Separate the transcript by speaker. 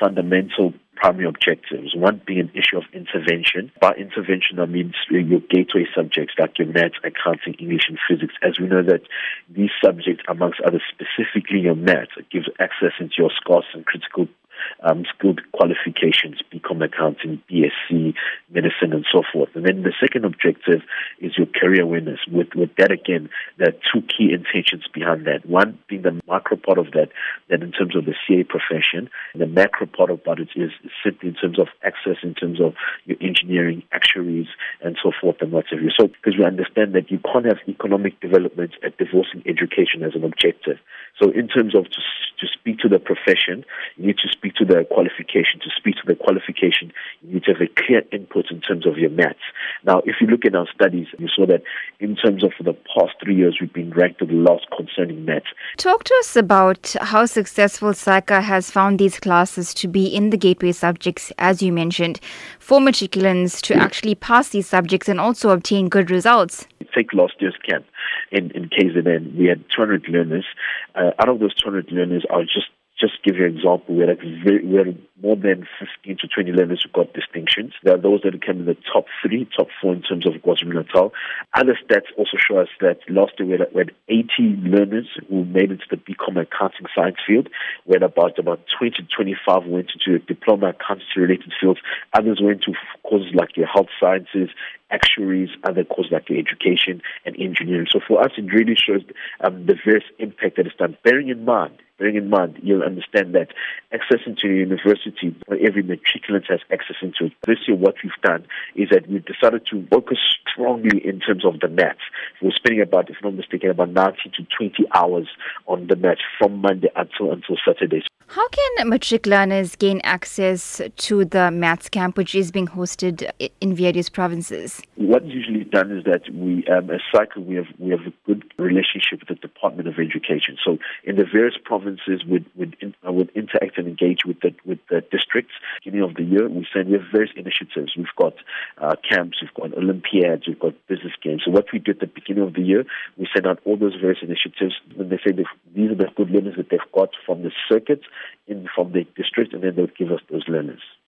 Speaker 1: fundamental primary objectives. One being an issue of intervention. By intervention, I mean your gateway subjects like your maths, accounting, English, and physics. As we know that these subjects, amongst others, specifically your maths, gives access into your scarce and critical um, skilled qualifications, BCom accounting, BSc, medicine, and so forth. And then the second objective is your career awareness. With, with that, again, there are two key intentions behind that. One being the micro part of that, that in terms of the CA profession, the macro part about it is simply in terms of access, in terms of your engineering, actuaries, and so forth, and what have you. So, because we understand that you can't have economic development at divorcing education as an objective. So, in terms of to, to speak to the profession, you need to speak to the qualification. To speak to the qualification, need to have a clear input in terms of your maths. Now, if you look at our studies, you saw that in terms of the past three years, we've been ranked the last concerning maths.
Speaker 2: Talk to us about how successful SAICA has found these classes to be in the gateway subjects, as you mentioned, for matriculants to actually pass these subjects and also obtain good results.
Speaker 1: Take last year's camp in, in KZN. We had 200 learners. Uh, out of those 200 learners, are just just give you an example, we had, very, we had more than 15 to 20 learners who got distinctions. There are those that came in the top three, top four in terms of KwaZulu-Natal. Other stats also show us that last year we had, we had 80 learners who made it to the BCom accounting science field. We had about, about 20 to 25 went into diploma accounting related fields. Others went to courses like your health sciences, actuaries, other courses like education and engineering. So for us, it really shows um, the various impact that it's done. Bearing in mind, bearing in mind, you'll understand that access into university, every matriculant has access into it. This year, what we've done is that we've decided to focus strongly in terms of the maths. We're spending about, if I'm not mistaken, about 90 to 20 hours on the maths from Monday until until Saturday.
Speaker 2: How can matric learners gain access to the maths camp, which is being hosted in various provinces?
Speaker 1: What's usually done is that we, um, as SAICA, we have we have a good relationship with the Department of Education. So in the various provinces, would would uh, would interact and engage with the with the districts. Beginning of the year, we send we have various initiatives. We've got uh, camps, we've got Olympiads, we've got business games. So what we do at the beginning of the year, we send out all those various initiatives. When they say these are the good learners that they've got from the circuit in from the district, and then they'll give us those learners.